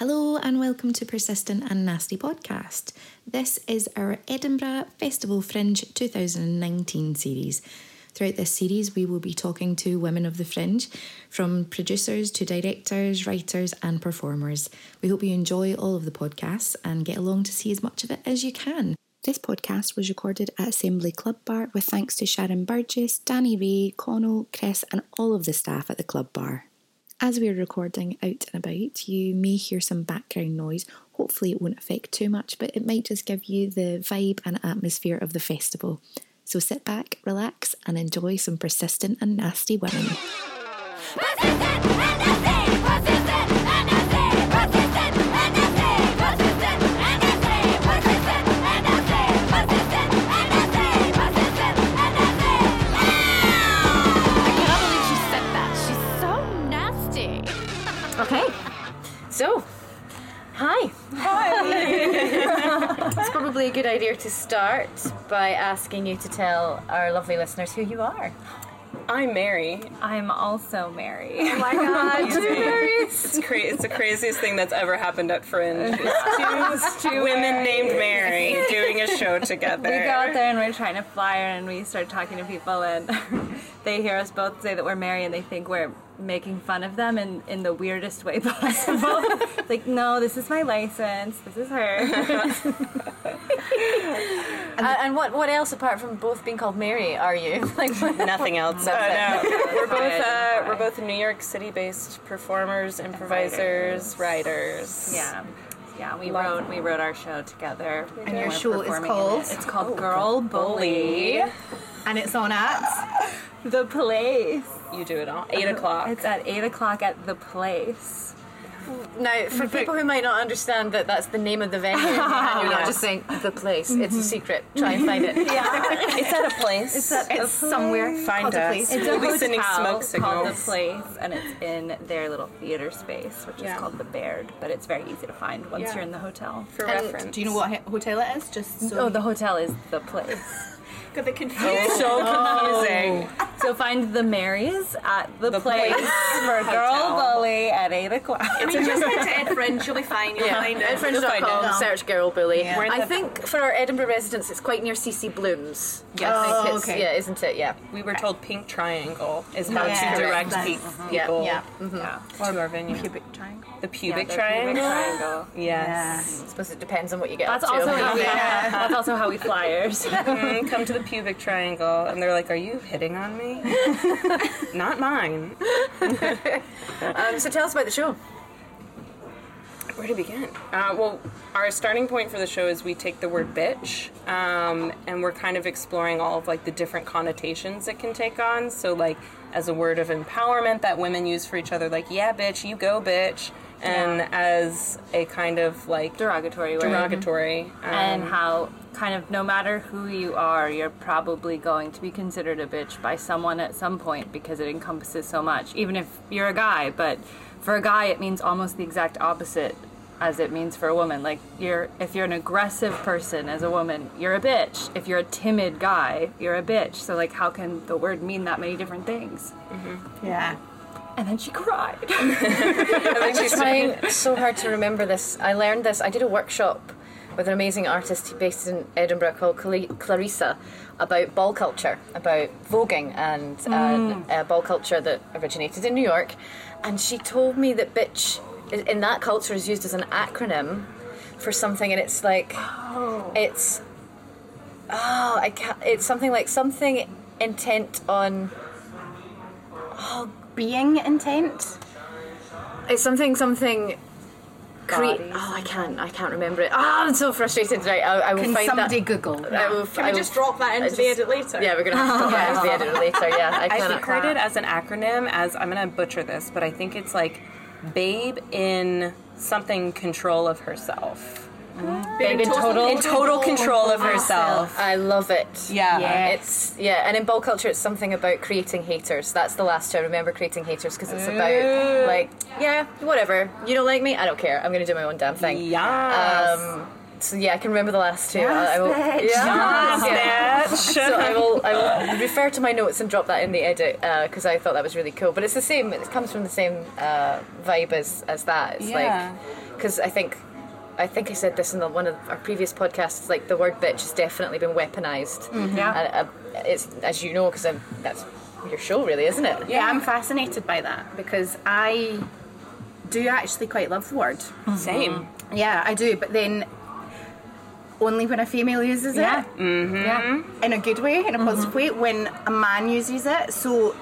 Hello and welcome to Persistent and Nasty Podcast. This is our Edinburgh Festival Fringe 2019 series. Throughout this series, we will be talking to women of the fringe, from producers to directors, writers, and performers. We hope you enjoy all of the podcasts and get along to see as much of it as you can. This podcast was recorded at Assembly Club Bar with thanks to Sharon Burgess, Danny Ray, Connell, Chris, and all of the staff at the club bar. As we're recording out and about, you may hear some background noise. Hopefully, it won't affect too much, but it might just give you the vibe and atmosphere of the festival. So sit back, relax, and enjoy some persistent and nasty women. I probably a good idea to start by asking you to tell our lovely listeners who you are. I'm Mary. I'm also Mary. Oh my god, two Marys. It's cra- It's the craziest thing that's ever happened at Fringe. It's two, women named Mary doing a show together. We go out there and we're trying to flyer and we start talking to people and they hear us both say that we're Mary and they think we're making fun of them in, in the weirdest way possible. like, no, this is my license. This is her. And, and what what else apart from both being called Mary are you? Like Nothing else. That's Uh, no. We're both uh, we're both New York City-based performers, improvisers, writers. yeah. Yeah, we wrote we wrote our show together. And your show is called? It's called Girl Bully. And it's on at The Place. You do it all. Eight o'clock. It's at 8 o'clock at The Place. Now, for people who might not understand that that's the name of the venue, and you're not just saying the place, it's a mm-hmm. secret. Try and find it. Yeah, it's at a place. It's at it's somewhere Find us. place. It's We'll a be hotel sending smoke called The. Place, and it's in their little theater space, which Yeah. is called The Baird. But it's very easy to find once Yeah. you're in the hotel. For And reference. do you know what hotel it is? Just so Oh, the hotel is The Place. Got the confusion. so confusing. so find the Marys at The, The Place, Place for Girl Bully at 8 o'clock. I mean, just head to Ed Fringe, you'll be fine. You'll Yeah, find it. edfringe.com, search Girl Bully. Yeah. I the- think for our Edinburgh residents, it's quite near CC Blooms. Yes. Oh, okay. Yeah, isn't it? Yeah. We were told Pink Triangle is how Yeah. to direct That's- pe- Yeah. people Yeah. yeah. to our venue. Pubic triangle. The pubic the triangle. Pubic triangle. Yes. I suppose it depends on what you get That's up to. also how we. That's also how we flyers. Mm, come to the pubic triangle, and they're like, "Are you hitting on me?" Not mine. um, so tell us about the show. Where to begin? Uh, well, our starting point for the show is we take the word bitch, um, and we're kind of exploring all of like the different connotations it can take on. So, like, as a word of empowerment that women use for each other, like, "Yeah, bitch, you go, bitch," and as a kind of like Derogatory word. derogatory. Um, and how kind of no matter who you are, you're probably going to be considered a bitch by someone at some point because it encompasses so much. Even if you're a guy, but for a guy, it means almost the exact opposite as it means for a woman. Like you're, if you're an aggressive person as a woman, you're a bitch. If you're a timid guy, you're a bitch. So like, how can the word mean that many different things? Yeah. And then she cried. I'm trying so hard to remember this. I learned this. I did a workshop with an amazing artist based in Edinburgh called Cla- Clarissa about ball culture, about voguing and uh, uh, ball culture that originated in New York. And she told me that bitch in that culture is used as an acronym for something, and it's like it's oh I can't. It's something like something intent on. Being intent. It's something something. Cre- Bodies. oh, I can't. I can't remember it. Ah, I'm so frustrated. Right, I, I will Can find somebody that. Google? I will, Can I we will- just drop that into I the edit later? Yeah, we're gonna have to drop that into the editor later. Yeah, I I've cannot. heard it as an acronym as I'm gonna butcher this, but I think it's like babe in something control of herself. Babe in total, In total control of herself. I love it. Yeah. Yes. It's yeah, and in ball culture, it's something about creating haters. That's the last two I remember creating haters because it's about like, yeah, whatever. You don't like me, I don't care. I'm gonna do my own damn thing. Yes. Um, So yeah, I can remember the last two. Yes, I will, bitch. Yeah. yeah. Bitch. So I will, I will refer to my notes and drop that in the edit because I thought that was really cool. But it's the same. It comes from the same uh, vibe as as that. It's Yeah. like because I think. I think I said this in the, one of our previous podcasts. Like the word "bitch" has definitely been weaponized. Yeah. and, uh, it's as you know because that's your show, really, isn't it? Yeah, I'm fascinated by that because I do actually quite love the word. Mm-hmm. Same. Yeah, I do, but then only when a female uses Yeah. it Yeah. Mm-hmm. in a good way, in a positive way. When a man uses it, so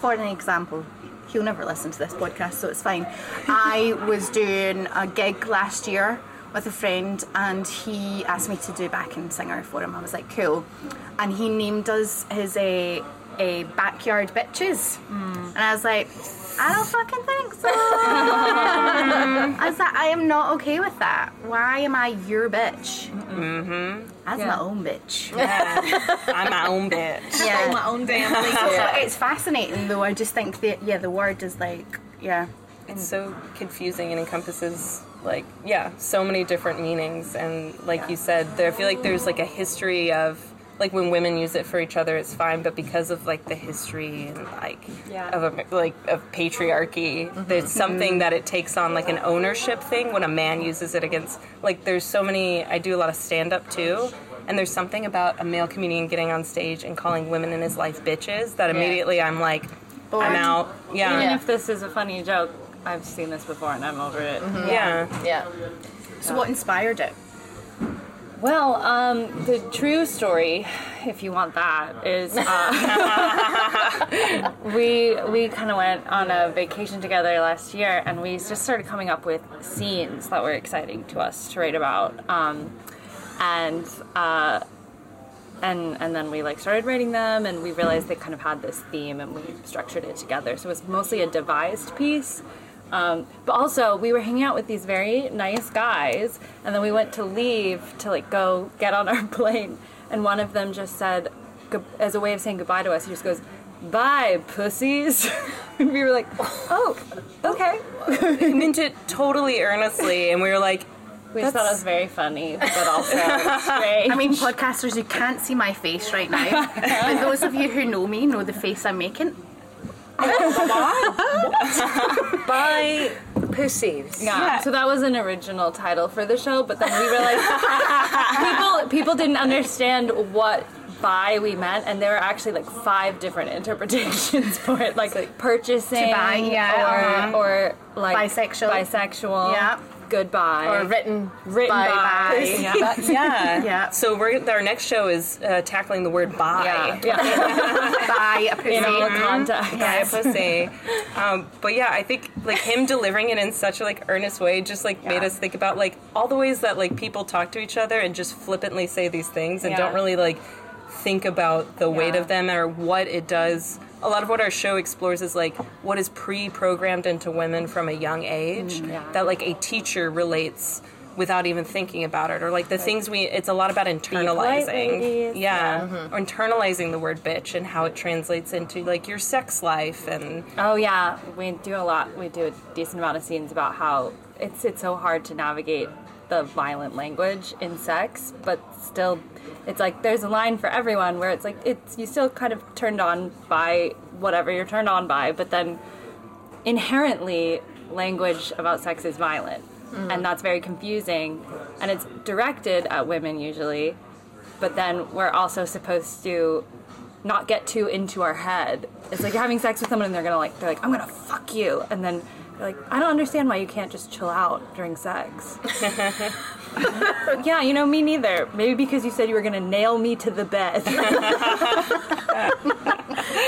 for an example, he'll never listen to this podcast, so it's fine. I was doing a gig last year with a friend, and he asked me to do backing singer for him. I was like, cool, and he named us his a a backyard bitches, hmm. and I was like. I don't fucking think so. I was like, I am not okay with that. Why am I your bitch? Mm-hmm. That's Yeah. my own bitch. Yeah. I'm my own bitch. Yeah. my own damn So it's fascinating though. I just think that yeah, the word is like yeah. It's so confusing and encompasses like yeah, so many different meanings and like you said, there I feel like there's like a history of like when women use it for each other it's fine, but because of like the history and like Yeah. of a, like of patriarchy, mm-hmm. there's something that it takes on like an ownership thing when a man uses it against like there's so many I do a lot of stand up too. And there's something about a male comedian getting on stage and calling women in his life bitches that immediately I'm like, I'm out. Yeah. Even if this is a funny joke, I've seen this before and I'm over it. yeah. Yeah. So what inspired it? Well, um, the true story, if you want that, is uh, we we kind of went on a vacation together last year, and we just started coming up with scenes that were exciting to us to write about, um, and. Uh, and and then we like started writing them and we realized they kind of had this theme and we structured it together so it was mostly a devised piece um, but also we were hanging out with these very nice guys and then we went to leave to like go get on our plane and one of them just said as a way of saying goodbye to us he just goes bye pussies. And we were like oh okay. He meant it totally earnestly, and we were like, we just thought it was very funny but also strange. I mean, podcasters, you can't see my face right now, but those of you who know me know the face I'm making. By pussies. Yeah. So that was an original title for the show, but then we realized people people didn't understand what buy we meant, and there were actually like five different interpretations for it, like, purchasing, To buy, yeah, or uh-huh. or like Bisexual. bisexual, Yeah. Goodbye, Or written, written by, by, pussy. yeah. Yeah. Yeah. So we're our next show is uh, tackling the word bi. yeah, yeah, By a pussy. in all context. Bi a pussy. Um, but yeah, I think like him delivering it in such a like earnest way just like made us think about like all the ways that like people talk to each other and just flippantly say these things and Yeah. don't really like think about the weight of them or what it does. A lot of what our show explores is like what is pre-programmed into women from a young age Mm, yeah. that like a teacher relates without even thinking about it or like the things we it's a lot about internalizing ladies. yeah, or internalizing the word bitch and how it translates into like your sex life and Oh yeah, we do a lot. We do a decent amount of scenes about how it's it's so hard to navigate the violent language in sex, but still, it's like there's a line for everyone where it's like it's you still kind of turned on by whatever you're turned on by, but then inherently language about sex is violent, and mm. that's very confusing, and it's directed at women usually, but then we're also supposed to not get too into our head. It's like you're having sex with someone and they're gonna like they're like, I'm gonna fuck you and then like, I don't understand why you can't just chill out during sex. yeah, you know, me neither. Maybe because you said you were gonna nail me to the bed.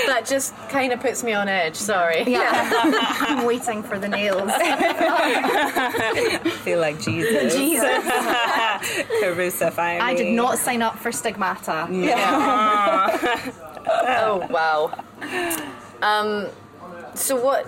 That just kind of puts me on edge, sorry. Yeah. I'm waiting for the nails. I feel like Jesus. Jesus. Crucify me. I did not sign up for stigmata. Yeah. Oh, wow. Um, so what?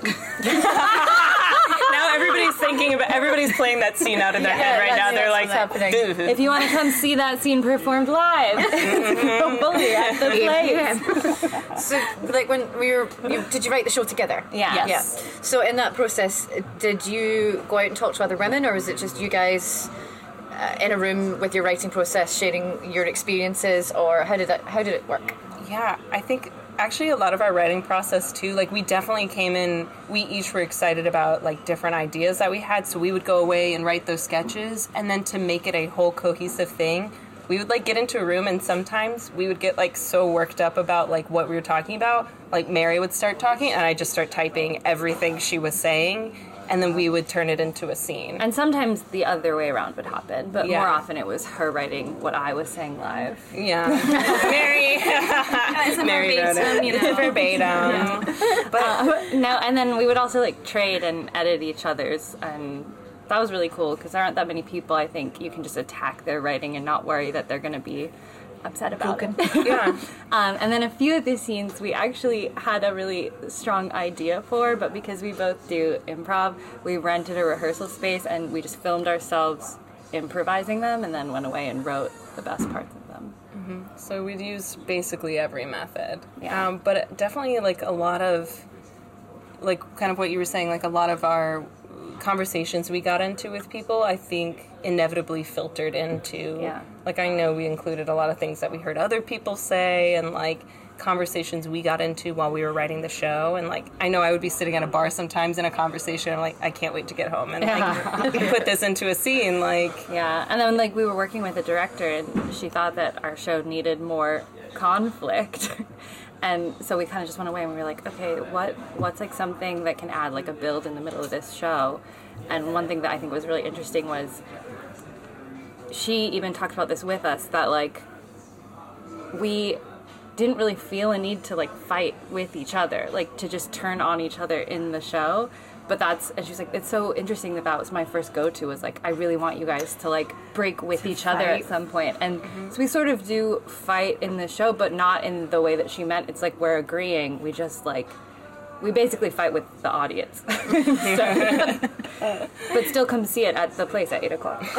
Now everybody's thinking about everybody's playing that scene out in their head right now. They're like, happening. if you want to come see that scene performed live, bully at the place. So, like, when we were, you, did you write the show together? Yeah. Yeah. So, in that process, did you go out and talk to other women, or was it just you guys uh, in a room with your writing process, sharing your experiences, or how did that how did it work? Yeah, I think actually a lot of our writing process too like we definitely came in we each were excited about like different ideas that we had. So we would go away and write those sketches. And then to make it a whole cohesive thing we would like get into a room and sometimes we would get like so worked up about like what we were talking about. Like mary would start talking and i just start typing everything she was saying and then we would turn it into a scene. And sometimes the other way around would happen, but Yeah. more often it was her writing what I was saying live. Yeah, Mary, Mary verbatim, you know. verbatim. But um, no, and then we would also like trade and edit each other's, and that was really cool because there aren't that many people. I think you can just attack their writing and not worry that they're going to be upset about it. Yeah, Um, and then a few of the scenes we actually had a really strong idea for, but because we both do improv, we rented a rehearsal space and we just filmed ourselves improvising them and then went away and wrote the best parts of them. so we'd use basically every method. Yeah. Um, but definitely like a lot of, like kind of what you were saying, like a lot of our conversations we got into with people, I think inevitably filtered into. Yeah. Like I know we included a lot of things that we heard other people say and like conversations we got into while we were writing the show and like I know I would be sitting at a bar sometimes in a conversation I'm like I can't wait to get home and like put this into a scene like Yeah, and then like we were working with a director, and she thought that our show needed more conflict, and so we kind of just went away and we were like, okay, what what's like something that can add like a build in the middle of this show? And one thing that I think was really interesting was she even talked about this with us that like we didn't really feel a need to like fight with each other, like to just turn on each other in the show. But that's and she's like, it's so interesting that that was my first go to was like, I really want you guys to like break with each other at fight. some point. And mm-hmm. so we sort of do fight in the show, but not in the way that she meant. It's like we're agreeing. We just like we basically fight with the audience. So- but still come see it at the place at eight o'clock.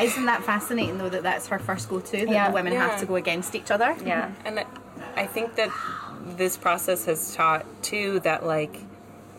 Isn't that fascinating though that that's her first go to? That Yeah. the women Yeah. have to go against each other. Yeah. And I- I think that this process has taught too that like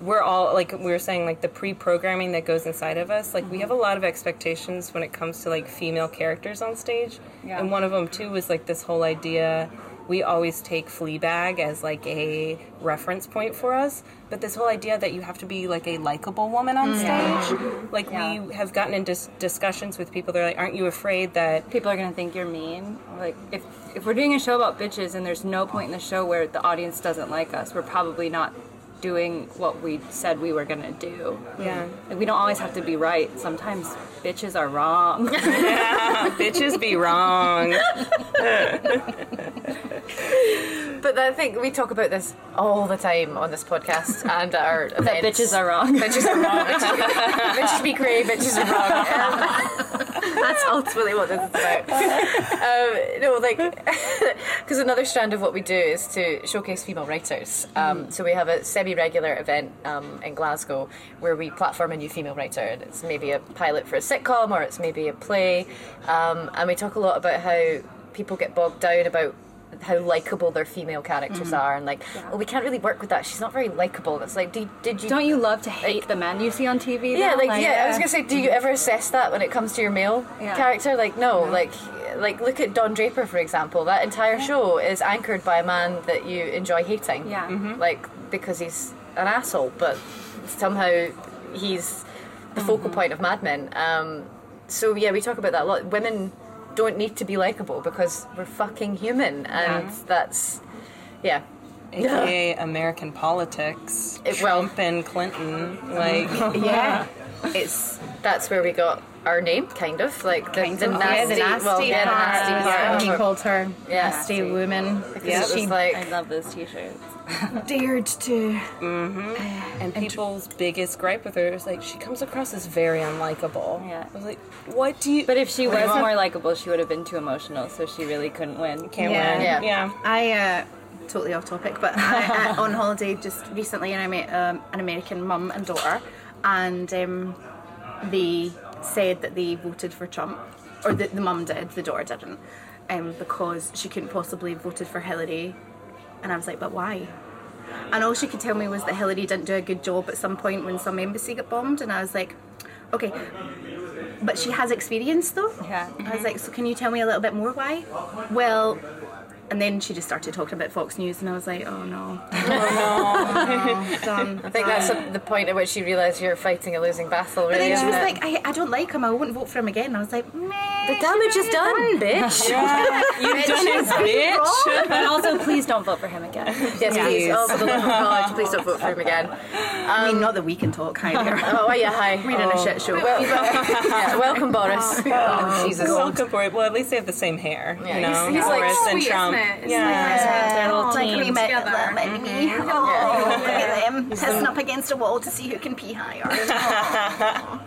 we're all like we were saying like the pre-programming that goes inside of us like we mm-hmm. have a lot of expectations when it comes to like female characters on stage Yeah. and one of them too was like this whole idea we always take Fleabag as like a reference point for us but this whole idea that you have to be like a likable woman on mm-hmm. stage like Yeah. we have gotten into dis- discussions with people they're like aren't you afraid that people are gonna think you're mean. Like if if we're doing a show about bitches and there's no point in the show where the audience doesn't like us, we're probably not doing what we said we were gonna do. yeah Like, we don't always have to be right. Sometimes bitches are wrong. bitches be wrong But I think we talk about this all the time on this podcast and at our that bitches are wrong. Bitches are wrong. Bitches, bitches be grey. Bitches are wrong. Um, that's ultimately what this is about. Um, no, like, because another strand of what we do is to showcase female writers. Um, So we have a semi-regular event um, in Glasgow where we platform a new female writer, and it's maybe a pilot for a sitcom or it's maybe a play, um, and we talk a lot about how people get bogged down about how likable their female characters are, and like, oh, we can't really work with that. She's not very likable. It's like, did, did you Don't you love to hate the men you see on TV? yeah, though? like, yeah, I was gonna say, do you ever assess that when it comes to your male Yeah. character? Like, no, like, like look at Don Draper for example. That entire show is anchored by a man that you enjoy hating. Yeah. Mhm. like because he's an asshole, but somehow he's the focal point of Mad Men. Um, so yeah, we talk about that a lot. Women don't need to be likable because we're fucking human, and that's yeah. aka American politics, It- well- Trump and Clinton, like Yeah. It's That's where we got our name, kind of like the, the of- nasty, yeah, the nasty well, yeah, the nasty part. He called her Yeah. nasty woman. Yeah, she it like I love those t-shirts. dared to. Mm-hmm. and people's biggest gripe with her is like she comes across as very unlikable. Yeah. I was like, what do you? But if she was more likable, she would have been too emotional, so she really couldn't win. can't Yeah. win. Yeah. yeah. I uh, totally off topic, but I, I, on holiday just recently, and I met um, an American mum and daughter, and um, they said that they voted for Trump, or that the mum did, the daughter didn't, um, because she couldn't possibly have voted for Hillary, and I was like, but why? And all she could tell me was that Hillary didn't do a good job at some point when some embassy got bombed, and I was like, okay, but she has experience though. Yeah. I was like, so can you tell me a little bit more why? Well, and then she just started talking about Fox News, and I was like, oh no, oh no, done. I think that's the point at which you realise you're fighting a losing battle, But then she was it? like, I, I don't like him. I won't vote for him again. And I was like, meh. the damage is done, bitch. You've done it, bitch. But also, please don't vote for him again. Yes, please. Oh, for the love of God, please don't vote for him again. I mean, not um, that we can talk either. Oh, yeah, hi. We're in a Oh. shit show. Well, yeah, welcome, Boris. Oh, oh Jesus. Welcome Boris. Well, at least they have the same hair. Yeah, you know, he's- he's like Boris and sweet, Trump. Isn't it? It's yeah. Their little like team. we met together. little mini. Oh, look at them pissing up against a wall to see who can pee higher.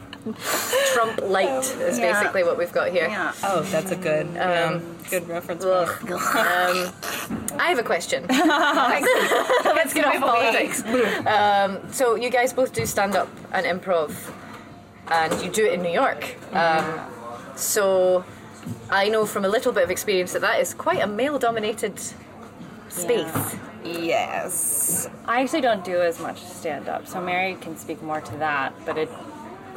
Trump light is Yeah. basically what we've got here. yeah. Oh, that's a good, um, good reference. Ugh. Um, I have a question. Let's get off politics. Um, so you guys both do stand up and improv, and you do it in New York. Um, so I know from a little bit of experience that that is quite a male-dominated space. Yes. I actually don't do as much stand up, so Mary can speak more to that, but it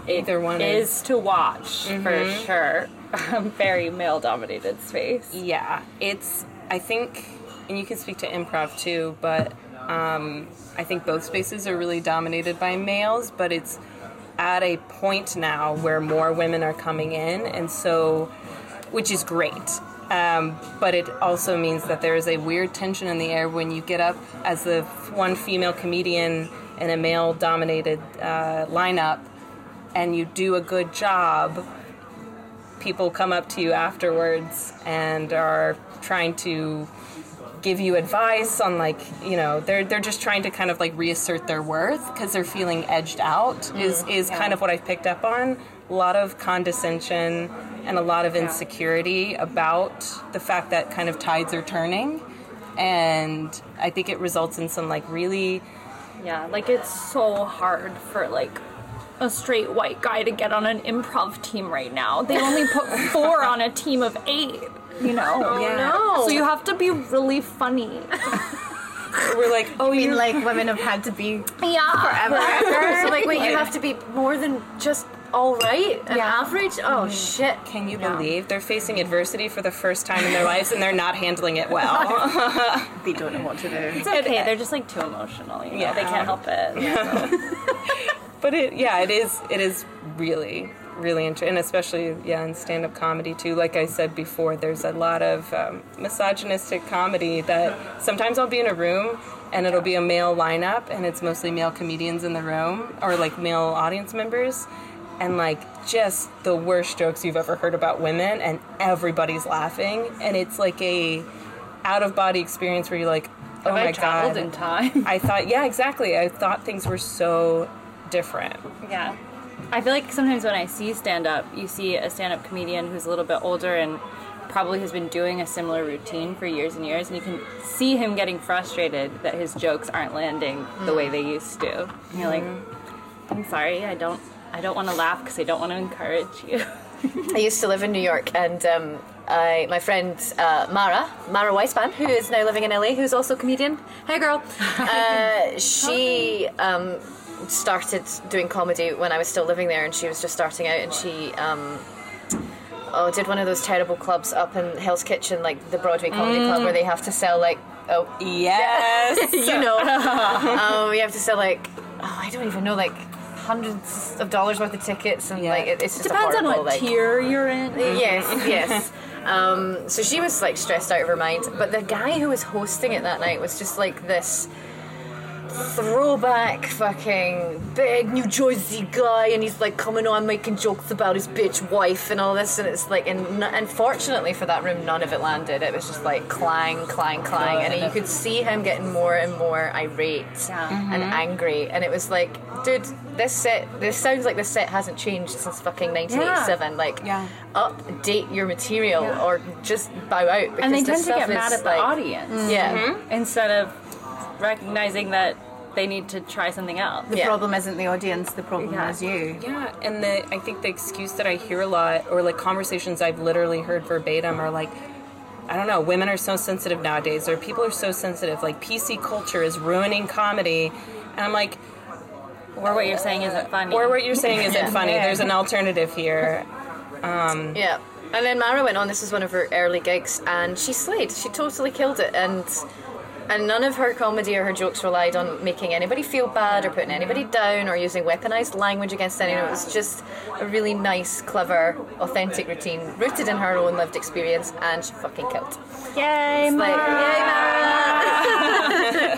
it Either one is is- to watch for sure. Very male dominated space. Yeah, it's. I think, and you can speak to improv too, but um, I think both spaces are really dominated by males. But it's at a point now where more women are coming in, and so, which is great. Um, but it also means that there is a weird tension in the air when you get up as the one female comedian in a male-dominated uh, lineup, and you do a good job people come up to you afterwards and are trying to give you advice on like you know they're they're just trying to kind of like reassert their worth because they're feeling edged out is is kind of what I've picked up on a lot of condescension and a lot of insecurity about the fact that kind of tides are turning and I think it results in some like really Yeah, like it's so hard for like a straight white guy to get on an improv team right now. They only put four on a team of eight, you know? Oh no. So you have to be really funny. we're like Oh, you mean like women have had to be Yeah. forever? so like, wait, you have to be more than just all right and Yeah. average. Oh shit. Can you believe they're facing adversity for the first time in their lives and they're not handling it well? they don't know what to do. It's okay, they're just like too emotional, you know? Yeah. They can't help it. but it, yeah, it is. It is really, really interesting, and especially yeah, in stand-up comedy too. Like I said before, there's a lot of um, misogynistic comedy that sometimes I'll be in a room and it'll be a male lineup, and it's mostly male comedians in the room or like male audience members. And like just the worst jokes you've ever heard about women, and everybody's laughing, and it's like a out of body experience where you're like, oh Have my I traveled god, in time? I thought, yeah, exactly. I thought things were so different. Yeah. I feel like sometimes when I see stand up, you see a stand up comedian who's a little bit older and probably has been doing a similar routine for years and years, and you can see him getting frustrated that his jokes aren't landing the mm. way they used to. And you're like, I'm sorry, I don't. I don't want to laugh because I don't want to encourage you. I used to live in New York, and um, I, my friend uh, Mara, Mara Weisman, who is now living in LA, who's also a comedian. Hey, girl. Uh, she um, started doing comedy when I was still living there, and she was just starting out, and she. Um, Oh, did one of those terrible clubs up in Hell's Kitchen, like the Broadway Comedy Club, where they have to sell like oh Yes. you know, um, you have to sell like oh, I don't even know, like hundreds of dollars worth of tickets, and Yeah. like it, it's just Depends on what like, tier you're in. Yes, yes. Um, so she was like stressed out of her mind, but the guy who was hosting it that night was just like this throwback fucking big New Jersey guy, and he's like coming on making jokes about his bitch wife and all this, and it's like, and n- unfortunately for that room, none of it landed. It was just like clang, clang, clang, and you could see him getting more and more irate Yeah. and mm-hmm. angry, and it was like, dude, this set, this sounds like this set hasn't changed since fucking 1987. Like, Yeah. update your material or just bow out. Because And they tend to get mad at the like, audience Yeah. Mm-hmm. instead of recognizing that they need to try something else. The Yeah. problem isn't the audience, the problem Yeah. is you. Yeah, and the I think the excuse that I hear a lot, or like conversations I've literally heard verbatim, are like, I don't know, women are so sensitive nowadays, or people are so sensitive. Like PC culture is ruining comedy, and I'm like, Or what you're saying isn't funny. or what you're saying isn't Yeah. funny. There's an alternative here. Um, Yeah. And then Mara went on. This was one of her early gigs, and she slayed. She totally killed it, and and none of her comedy or her jokes relied on making anybody feel bad or putting anybody down or using weaponized language against anyone. It was just a really nice, clever, authentic routine rooted in her own lived experience, and she fucking killed. Yay, It's like, yay,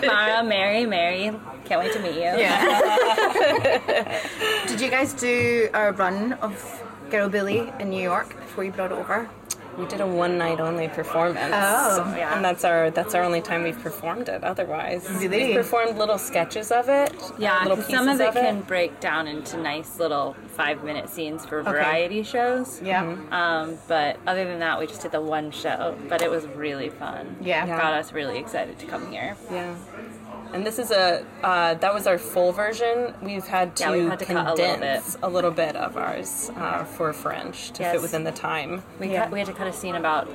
Mara! Mara, Mary, Mary. Can't wait to meet you. Yeah. Did you guys do a run of Girl Bully in New York before you brought it over? We did a one night only performance. Oh. Yeah. And that's our that's our only time we've performed it. Otherwise, Really? we've performed little sketches of it. Yeah, little 'cause pieces some of it of can break down into nice little five minute scenes for Okay. variety shows. Yeah. Um, but other than that, we just did the one show. But it was really fun. Yeah. Yeah. Got us really excited to come here. Yeah. And this is a uh, that was our full version. We've had to Yeah, we've had to cut a little condense a little bit, of ours uh, for Fringe to Yes. fit within the time. We, Yeah. cut, we had to cut a scene about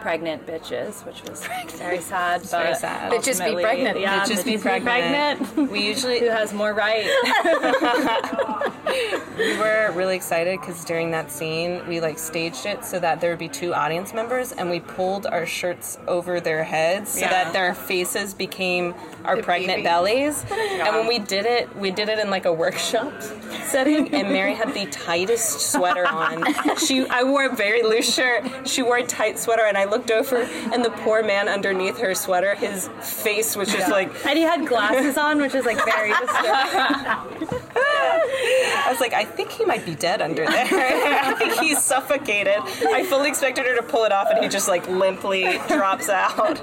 pregnant bitches, which was very sad. But very sad. Bitches be pregnant. Yeah, Bitches be bitches pregnant. We usually Who has more right? we were really excited because during that scene we like staged it so that there would be two audience members and we pulled our shirts over their heads so Yeah. that their faces became our The pregnant baby. bellies and when we did it we did it in like a workshop setting and mary had the tightest sweater on she i wore a very loose shirt she wore a tight sweater and i looked over and the poor man underneath her sweater his face was just like and he had glasses on, which is like very disturbing. I was like, I think he might be dead under there. I think he's suffocated. I fully expected her to pull it off, and he just like limply drops out.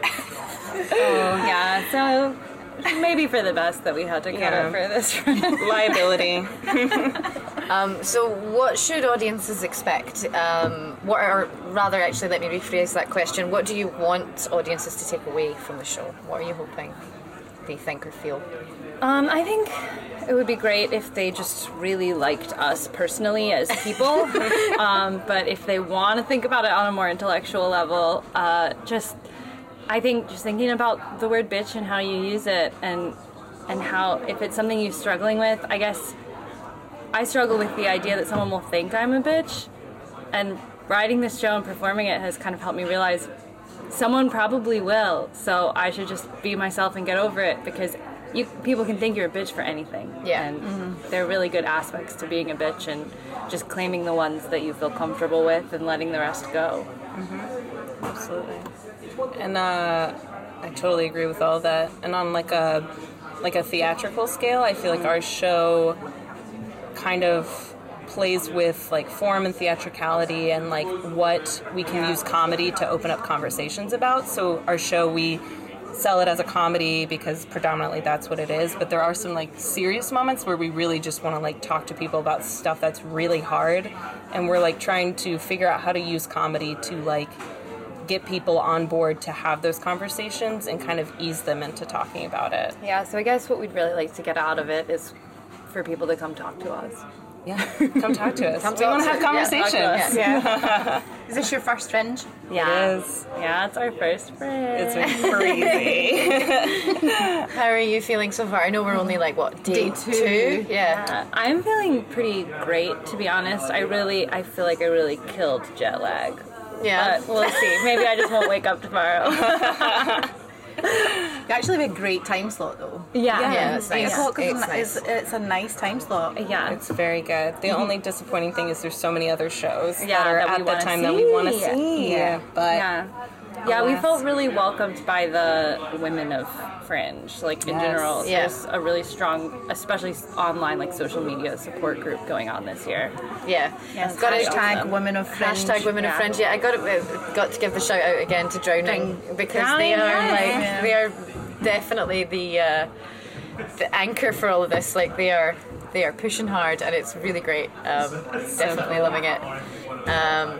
Oh, yeah, so maybe for the best that we had to cut Yeah. it for this. Liability. So, what should audiences expect? Um, what or rather, actually, let me rephrase that question. What do you want audiences to take away from the show? What are you hoping they think or feel? Um, I think it would be great if they just really liked us personally as people. um, but if they want to think about it on a more intellectual level, uh, just I think just thinking about the word bitch and how you use it, and and how if it's something you're struggling with, I guess I struggle with the idea that someone will think I'm a bitch, and writing this show and performing it has kind of helped me realize someone probably will. So I should just be myself and get over it because you people can think you're a bitch for anything. Yeah. And mm-hmm. there are really good aspects to being a bitch and just claiming the ones that you feel comfortable with and letting the rest go. Mm-hmm. Absolutely. And uh, I totally agree with all that. And on like a like a theatrical scale, I feel like our show kind of plays with like form and theatricality and like what we can use comedy to open up conversations about. So our show we sell it as a comedy because predominantly that's what it is, but there are some like serious moments where we really just want to like talk to people about stuff that's really hard and we're like trying to figure out how to use comedy to like get people on board to have those conversations and kind of ease them into talking about it. Yeah, so I guess what we'd really like to get out of it is for people to come talk to us. Yeah, come talk to us. Come we talk want to to- have yeah, talk to conversations. us. Yeah. Is this your first fringe? Yeah. It is. Yeah, it's our first fringe. It's been crazy. How are you feeling so far? I know we're only like, what, day, Day two. Yeah. Uh, I'm feeling pretty great, to be honest. I really, I feel like I really killed jet lag. Yeah. But we'll see. Maybe I just won't wake up tomorrow. You actually have a great time slot though. Yeah. Yeah, it's nice. o'clock is It's a- nice. is- it's a nice time slot. Yeah. it's very good. The mm-hmm. only disappointing thing is there's so many other shows Yeah, that are that at the wanna time that we want to see. see. Yeah. But yeah. Yeah, we felt really welcomed by the women of Fringe. Like in Yes. general, Yeah. there's a really strong, especially online, like social media support group going on this year. Yeah. Yes, Got it. hashtag Hashtag women of fringe. Hashtag women of Yeah. fringe. Yeah, I got it. Got to give the shout out again to Drowning because they are yes. like Yeah. they are definitely the uh, the anchor for all of this. Like they are they are pushing hard and it's really great. Um, definitely loving it. Um,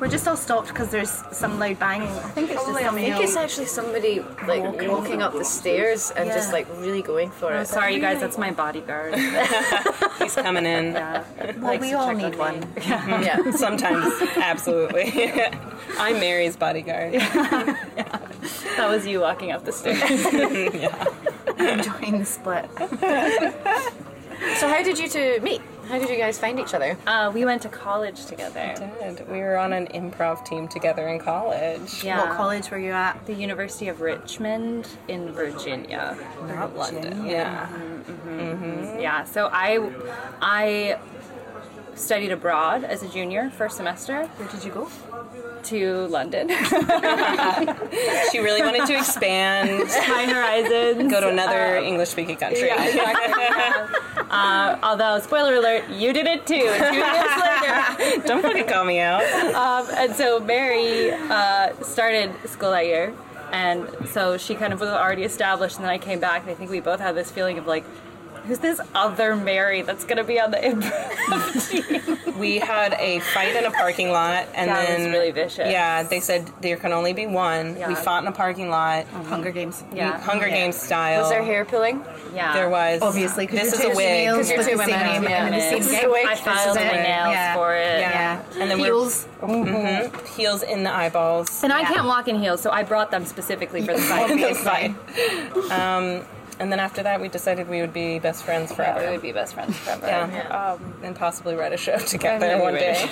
We're just all stopped because there's some loud banging. I think it's just I somebody think it's actually somebody like walking, up the stairs and just like really going for Oh, it. sorry, you guys, that's my bodyguard. he's coming in. Yeah. Well, we all need one. Yeah. Sometimes, absolutely. I'm Mary's bodyguard. That was you walking up the stairs. Enjoying the split. So how did you two meet? How did you guys find each other? Uh, we went to college together. Did. We were on an improv team together in college. Yeah. What college were you at? The University of Richmond in Virginia, not London. Mm-hmm, yeah. Mm-hmm. Mm-hmm. Yeah. So I, I studied abroad as a junior first semester Where did you go? To London. She really wanted to expand, My horizons. go to another English speaking country. Uh, although, spoiler alert, you did it too. Two years later. Don't fucking call me out. Um, and so Mary uh, started school that year, and so she kind of was already established. And then I came back, and I think we both had this feeling of like, who's this other Mary that's gonna be on the improv? We had a fight in a parking lot, and Yeah, it then was really vicious. Yeah, they said there can only be one. Yeah. We fought in a parking lot, Hunger Games. Mm-hmm. Yeah. Hunger Games style. Was there hair pulling? yeah, There was. Obviously, because This is a wig. Because you're two women, Name yeah. and the same This is gig. wig. I filed my nails Yeah. for it. Yeah. And then we're- Heels. Mm-hmm. Heels in the eyeballs. And I can't walk in heels, so I brought them specifically for the fight. The fight. Um, and then after that, we decided we would be best friends Yeah, forever. we would be best friends forever. Yeah. Um, and possibly write a show together one we day.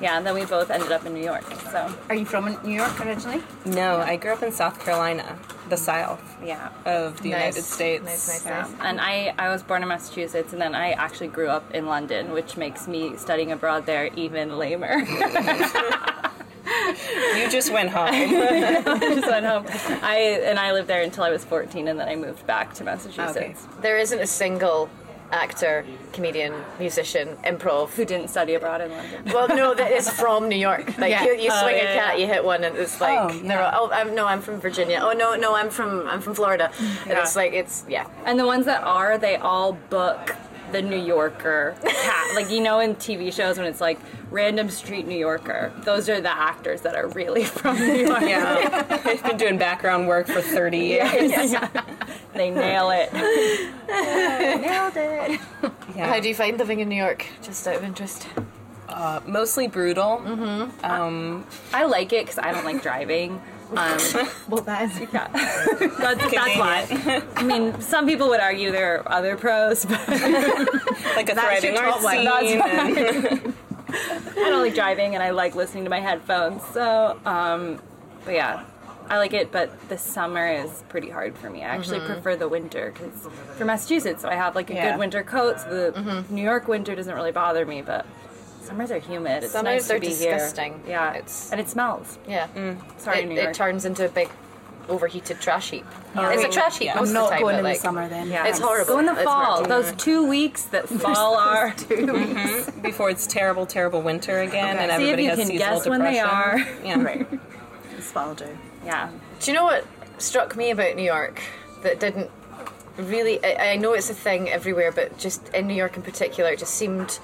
yeah, and then we both ended up in New York. So Are you from New York originally? No, I grew up in South Carolina, the South yeah. of the Nice. United States. Nice, nice, Yeah. nice. And I, I was born in Massachusetts, and then I actually grew up in London, which makes me studying abroad there even lamer. You just went home. just went home. I and I lived there until I was 14, and then I moved back to Massachusetts. Okay. There isn't a single actor, comedian, musician, improv. Who didn't study abroad in London? Well, no, that is from New York. Like Yeah. you, you Oh, swing yeah, a cat, yeah. you hit one, and it's oh, like Oh, they're all, oh, I'm, no, I'm from Virginia. Oh no, no, I'm from I'm from Florida. And it's like it's yeah. And the ones that are, they all book the New Yorker cat. like you know in TV shows when it's like random street New Yorker. Those are the actors that are really from New York. yeah. I've been doing background work for 30 years. They nail it. Nailed it. Yeah. How do you find living in New York? Just out of interest. Uh, mostly brutal. Mm-hmm. Um, I like it because I don't like driving. Um, Well, that is. yeah. that's, that's why. I mean, some people would argue there are other pros, but like a thriving art scene. And- I don't like driving and I like listening to my headphones. So, um, but yeah, I like it. But the summer is pretty hard for me. I actually prefer the winter because for Massachusetts, I have like a Yeah. good winter coat. So the New York winter doesn't really bother me, but summers are humid. It's Summers nice to are be disgusting. here. Yeah, It's- and it smells. Yeah. Mm. Sorry, it, it turns into a big overheated trash heap. Oh, it's a trash heap Yeah. most I'm of the not time. going in like, the summer then. Yeah, It's horrible. Go in the fall. Those two weeks that fall are. Mm-hmm. before it's terrible, terrible winter again, and See if everybody you has can guess when they depression. are. Yeah. Right. This will do. Yeah. Do you know what struck me about New York that didn't really? I, I know it's a thing everywhere, but just in New York in particular, it just seemed.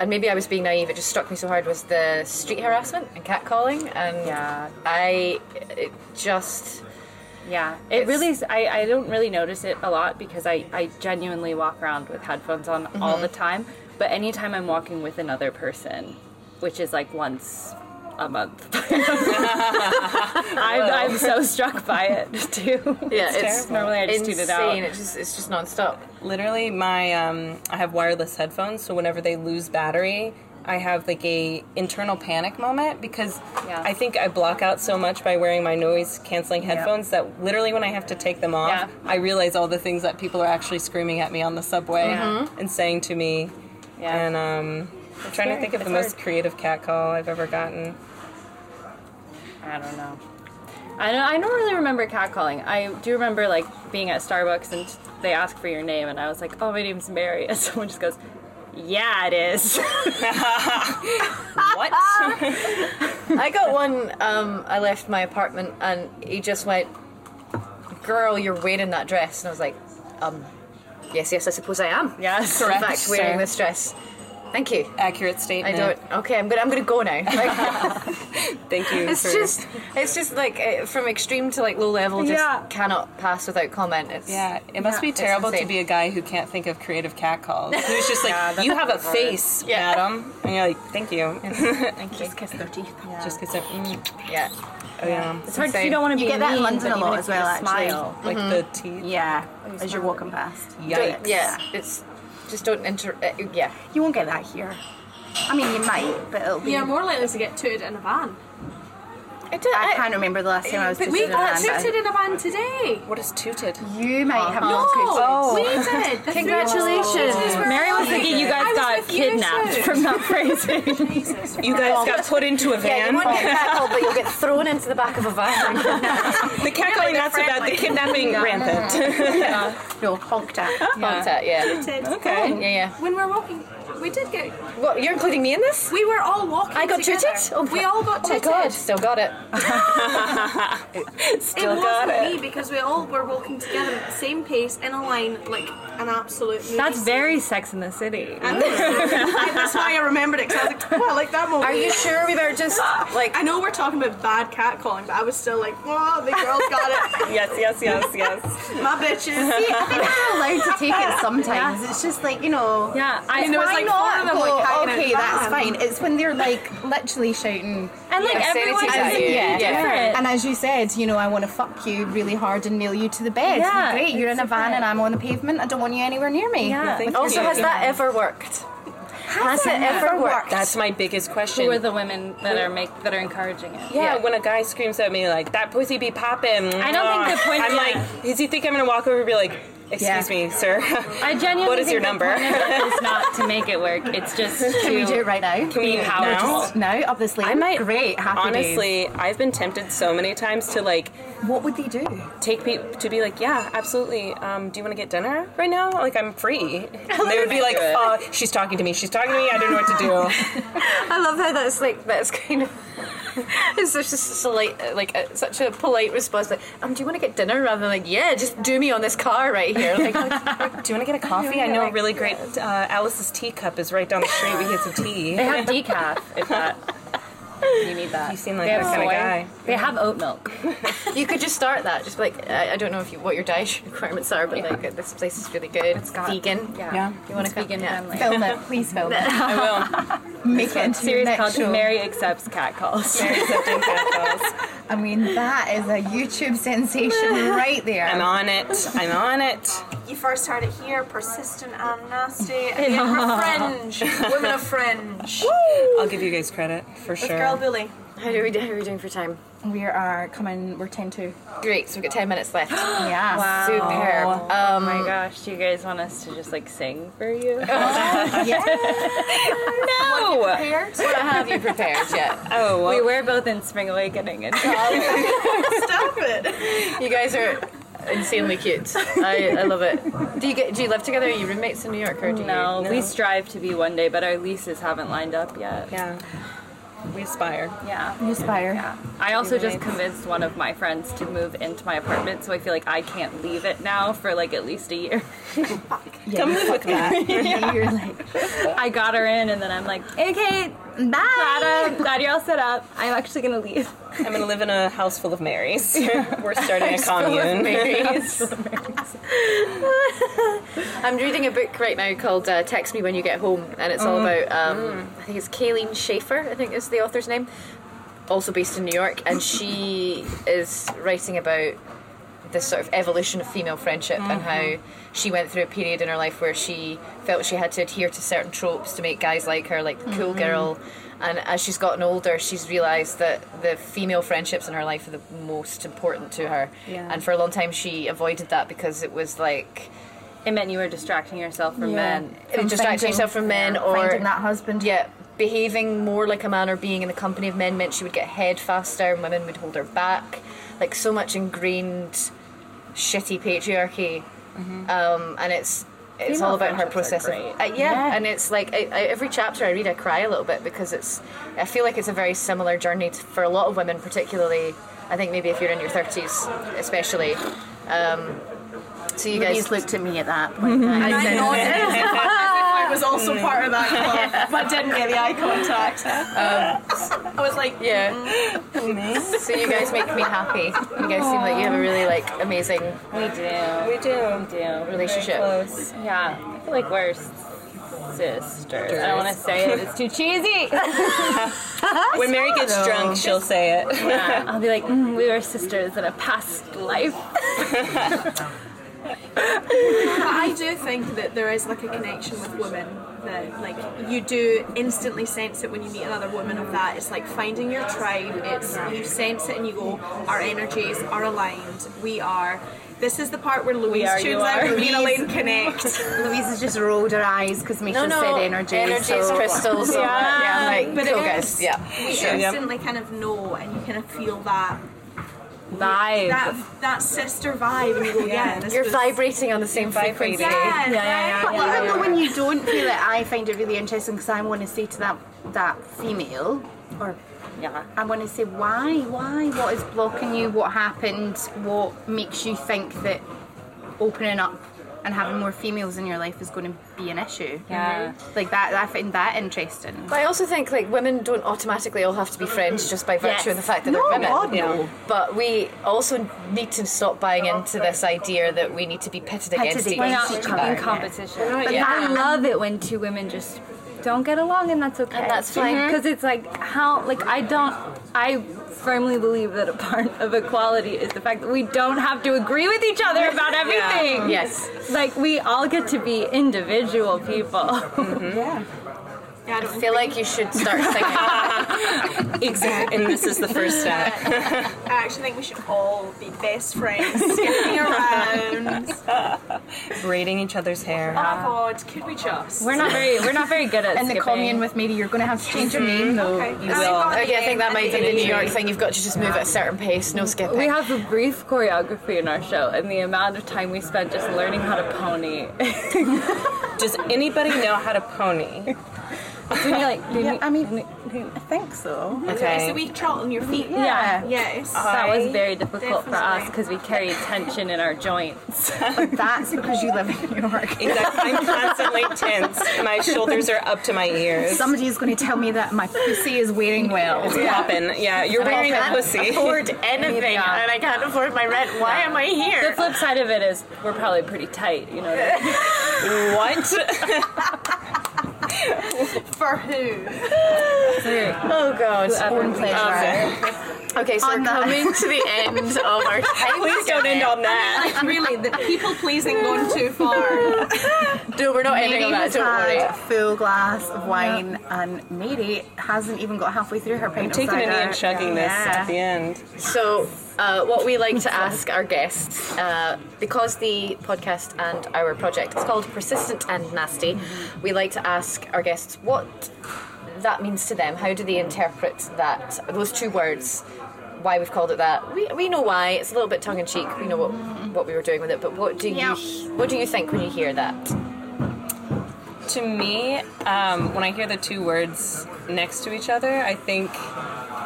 And maybe I was being naive. It just struck me so hard was the street harassment and catcalling, and Yeah. I it just Yeah, it really. I, I don't really notice it a lot because I, I genuinely walk around with headphones on all mm-hmm. the time. But anytime I'm walking with another person, which is like once a month, I'm, I'm so struck by it too. yeah, it's, it's, normally I just insane. tune it out. It just it's just nonstop. Literally, my um, I have wireless headphones, so whenever they lose battery, I have like a internal panic moment because Yeah. I think I block out so much by wearing my noise canceling headphones that literally when I have to take them off, Yeah. I realize all the things that people are actually screaming at me on the subway Yeah. and saying to me. Yeah. And um, I'm trying to think of the It's most creative cat call I've ever gotten. I don't know. I don't, I don't really remember catcalling. I do remember like being at Starbucks and they ask for your name and I was like, "Oh, my name's Mary," and someone just goes, "Yeah, it is." what? I got one. Um, I left my apartment and he just went, "Girl, you're wearing that dress," and I was like, "Um, yes, yes, I suppose I am. yes, In Correct, fact, wearing this dress. Thank you. Accurate statement. I don't. Okay, I'm gonna. I'm gonna go now. Like, Thank you. it's for- just. It's just like uh, from extreme to like low level. Just Yeah. cannot pass without comment. It's Yeah, it must Yeah, be terrible to be a guy who can't think of creative cat calls. Who's just like, Yeah, you have a hard. face, Yeah. madam. And you're like, thank you. Thank you. Just kiss their teeth. Just because, mm, Yeah. oh yeah, It's hard 'cause insane. you don't want to be You get that in mean, London a lot as if you well, actually. Smile. like the teeth. Yeah, as you're walking past. Yikes. Yeah. It's. Just don't inter. Uh, yeah. You won't get that here. I mean, you might, but it'll be. You're more likely to get tooted in a van. I, don't, I can't remember the last time I was But just we in a got van, but tooted in a van today. What is tooted? You might have No, not tooted. we did. The Congratulations. three of us were Mary was thinking you guys got with you kidnapped from that phrasing. You guys got put into a van. Yeah, you van. won't get tackled, but you'll get thrown into the back of a van. the cackling not so bad. The kidnapping rampant. No, honked at. Honked at, yeah. Did. Okay. Yeah, yeah. When we're walking, we did get. What, you're including me in this? We were all walking. I got together. tooted? Oh, we all got Oh my god, still got it. Still it got wasn't it. me because we all were walking together at the same pace in a line, like an absolute. Movie That's scene. very Sex in the City. And that's why I remembered it because I was like, oh, I like that moment. Are you sure we were just, like, I know we're talking about bad catcalling, but I was still like, whoa, the girls got it. Yes, yes, yes, yes. My bitches. I think we're allowed to take it sometimes. It's just like, you know. Yeah, I know, it's Why like not them, like, hanging out okay, that's fine. It's when they're like literally shouting. and like everyone's Obscenities at you. yeah, Yeah. different. And as you said, you know, I want to fuck you really hard and nail you to the bed. Yeah, Great, you're in a van different. and I'm on the pavement. I don't want you anywhere near me. Yeah. Thank also, you. has that ever worked? Has, it never ever worked? worked? That's my biggest question. Who are the women that are make that are encouraging it? yeah, Yeah. when a guy screams at me like that pussy be popping. I don't think the point- I'm like, does he think I'm gonna walk over and be like, excuse Yeah. me, sir? I genuinely What is think your the number? point of it is not to make it work. It's just Can we do it right now? Can we Be now? powerful. Now, obviously. I might Great, happy honestly. I've been tempted so many times to like. What would they do? take people to be like, yeah, absolutely. Um, do you want to get dinner right now? Like I'm free. They would be like, uh, she's talking to me. She's talking to me. I don't know what to do. I love how that's like, that's kind of. It's such a, so like, like a, such a polite response. Like, um, do you want to get dinner? Rather than like, yeah, just do me on this car right here. Like, do you want to get a coffee? I know a really great uh, Alice's teacup is right down the street. We get some tea. They have decaf if that. You need that. You seem like they that kind of guy. They have oat milk. you could just start that. Just like, I, I don't know if you, what your dietary requirements are, but like, this place is really good. It's got- vegan. Yeah. You want It's to vegan yeah. friendly. Film it. Please film it. I will. Make it into your Series next called show. Mary Accepts Cat Calls. Accepting cat calls. I mean, that is a YouTube sensation right there. I'm on it. I'm on it. You first heard it here, persistent and nasty. And yet fringe. Women of fringe. I'll give you guys credit for With sure. Girl Bully. How are we, do- how are we doing for time? We are coming, we're 10 to. Great, so we've got 10 minutes left. Yeah. Superb. Um, Oh my gosh, do you guys want us to just like sing for you? Yeah. No. what have you prepared yet? Oh. we were both in Spring Awakening and Stop it. You guys are insanely cute. I, I love it. Do you get? Do you live together? Are you roommates in New York, or do you? no, No. we strive to be one day, but our leases haven't lined up yet. Yeah. We aspire. Yeah. We aspire. Yeah. I also just roommates. convinced one of my friends to move into my apartment, so I feel like I can't leave it now for like at least a year. Come live with me. You're like, I got her in, and then I'm like, "Hey, Kate, bye. glad, uh, glad you're all set up. I'm actually gonna leave." I'm gonna live in a house full of Marys. We're starting a commune. Marys. I'm reading a book right now called uh, "Text Me When You Get Home," and it's all about. Um, I think it's Kayleen Schaefer. I think is the author's name. Also based in New York, and she is writing about this sort of evolution of female friendship and mm-hmm. how she went through a period in her life where she felt she had to adhere to certain tropes to make guys like her, like the cool mm-hmm. girl. And as she's gotten older, she's realised that the female friendships in her life are the most important to her. Yeah. And for a long time, she avoided that because it was like It meant you were distracting yourself from men. From distracting finding- yourself from men yeah, or finding that husband. yeah behaving more like a man or being in the company of men meant she would get ahead faster and women would hold her back like so much ingrained shitty patriarchy. Um, and it's it's Female all about her friendships process of uh, yeah, and it's like I, I, every chapter I read I cry a little bit because it's I feel like it's a very similar journey to, for a lot of women particularly I think maybe if you're in your 30s especially. Um, so you Louise guys looked at me at that point. And I I said, nodded as if I was also part of that club, but didn't get the eye contact. I was like, yeah so you guys make me happy you guys seem like you have a really like amazing We do. We do. We do. Relationship. Very close. Yeah. I feel like we're sisters. I don't want to say it. It's too cheesy. When Mary gets drunk, she'll say it. Yeah. I'll be like, mm, we were sisters in a past life. But I do think that there is like a connection with women that like you do instantly sense it when you meet another woman of that. It's like finding your tribe. It's you sense it and you go, our energies are aligned. We are. This is the part where Louise are, tunes you out. are. Me and Elaine connect. Louise has just rolled her eyes because Misha No, no, said energy. energies, so- crystals. Yeah. yeah, like, But cool it guys. Yeah. We Sure. Yep. instantly kind of know, and you kind of feel that Vibe. that that sister vibe, and you go, yeah, this You're was- vibrating on the same frequency. Yeah, yeah, yeah, But yeah, even yeah. though when you don't feel it, I find it really interesting because I want to say to that that female, or yeah, I want to say why, why, what is blocking you, what happened, what makes you think that opening up and having more females in your life is going to be an issue. Yeah. like that. I find that interesting. But I also think like women don't automatically all have to be friends just by virtue of the fact that No, they're women. God, no. But we also need to stop buying into this idea that we need to be pitted, against, each, against each other. in competition. But yeah. I love it when two women just don't get along, and that's okay. And that's fine. Because it's like how, like I don't, I firmly believe that a part of equality is the fact that we don't have to agree with each other about everything. Yes. Like we all get to be individual people. Mm-hmm. Yeah, I don't I feel like you should start singing. Exactly. And this is the first step. I actually think we should all be best friends, skipping around. Braiding each other's hair. Oh God, could we just? We're not very, we're not very good at In the skipping. commune with Mary, you're going to have to change your name though. Okay. You I've will. Okay, I think that might be the the New. York thing. You've got to just move at a certain pace, no skipping. We have a brief choreography in our show, and the amount of time we spent just learning how to pony. Does anybody know how to pony? When you're like, Yeah, I mean, I think so. Okay. It's the wee trot on your feet. Yeah. Yes. that was very difficult for us because we carry tension in our joints. That's because you live in New York. Exactly. I'm constantly tense. My shoulders are up to my ears. Somebody's going to tell me that my pussy is wearing well. It's popping. Yeah, you're wearing a pussy. afford anything, Yeah. and I can't afford my rent. Why am I here? The flip side of it is we're probably pretty tight, you know. What? For who? Oh God. Own pleasure. Okay, so On we're coming to the end of our time. Please don't end on that. Like really, the people pleasing gone too far. No, we're not ending Mary on that. has Don't had worry. a full glass of wine, and Mary hasn't even got halfway through her pint Taking of a knee cider. and chugging this Yeah. at the end. So, uh, what we like to ask our guests, uh, because the podcast and our project is called Persistent and Nasty, we like to ask our guests what that means to them. How do they interpret that? Those two words. Why we've called it that? We, we know why. It's a little bit tongue in cheek. We know what what we were doing with it. But what do Yeah. you what do you think when you hear that? To me, um, when I hear the two words next to each other, I think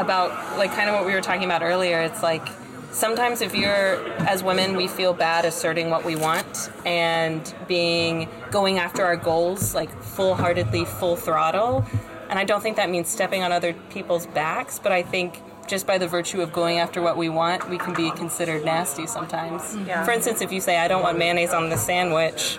about like kind of what we were talking about earlier. It's like sometimes if you're as women, we feel bad asserting what we want and being going after our goals like full-heartedly, full throttle. And I don't think that means stepping on other people's backs, but I think just by the virtue of going after what we want, we can be considered nasty sometimes. Mm-hmm. For instance, if you say, I don't want mayonnaise on the sandwich,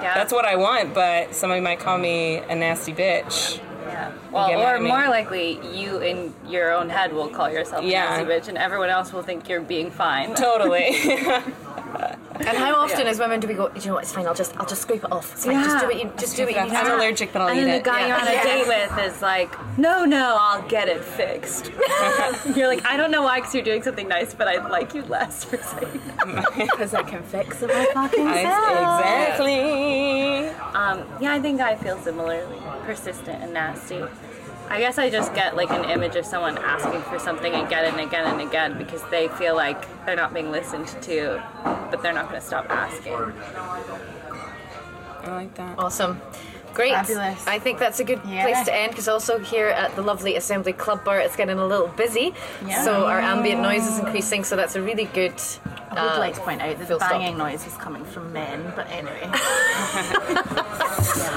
Yeah. that's what I want, but somebody might call me a nasty bitch. Yeah. Well, or at me. more likely, you in your own head will call yourself Yeah. a nasty bitch, and everyone else will think you're being fine. Totally. And how often as women do we go? You know what? It's fine. I'll just I'll just scrape it off. It's fine. Just do what you just do what you. I'm to do. allergic, but I'll and eat then the guy Yeah. you're on a Yeah. date with is like, no, no, I'll get it fixed. you're like, I don't know why, because you're doing something nice, but I'd like you less for saying that. Because I can fix it my fucking self. I- exactly. Um, yeah, I think I feel similarly persistent and nasty. I guess I just get like an image of someone asking for something again and again and again because they feel like they're not being listened to, but they're not going to stop asking. I like that. Awesome. Great. Fabulous. I think that's a good Yeah. place to end because also here at the lovely Assembly Club Bar, it's getting a little busy. Yeah. So our ambient noise is increasing, so that's a really good. I would uh, like to point out that the full stop. banging noise is coming from men, but anyway.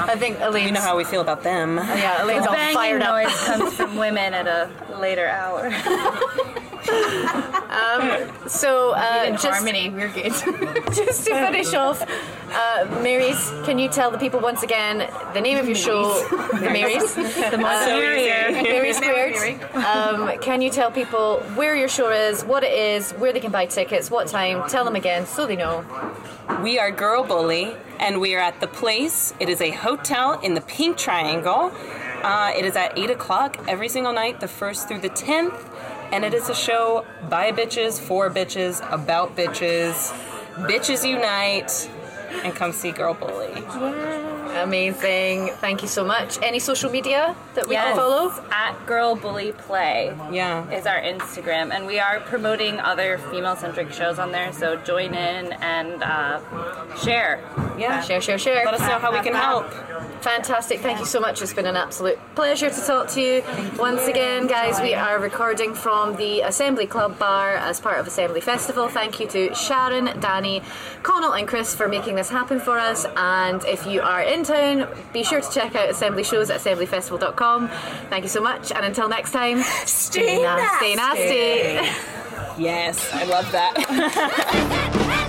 I think Elaine's. You know how we feel about them. yeah, Elaine's all fired up. noise comes from women at a later hour. So uh, just, harmony, we're good. just to finish off, Uh, Marys, can you tell the people once again the name of your show? The Marys. The more the. Mary Squared. Um, can you tell people where your show is, what it is, where they can buy tickets, what time? Tell them again so they know. We are Girl Bully, and we are at the place. It is a hotel in the Pink Triangle. Uh, it is at 8 o'clock every single night, the 1st through the 10th. And it is a show by bitches, for bitches, about bitches. Bitches unite, and come see Girl Bully. Amazing. Thank you so much. Any social media that we can Yes. follow? At Girl Bully Play Yeah. is our Instagram, and we are promoting other female-centric shows on there. So join in and uh, share. Yeah. Share, share, share. Let us know how we can help. Fantastic. Thank you so much. It's been an absolute pleasure to talk to you. Once again, guys, we are recording from the Assembly Club Bar as part of Assembly Festival. Thank you to Sharon, Danny, Connell, and Chris for making this happen for us. And if you are in town, be sure to check out Assembly shows at assemblyfestival.com. Thank you so much. And until next time, Stay na- stay nasty. Yes, I love that.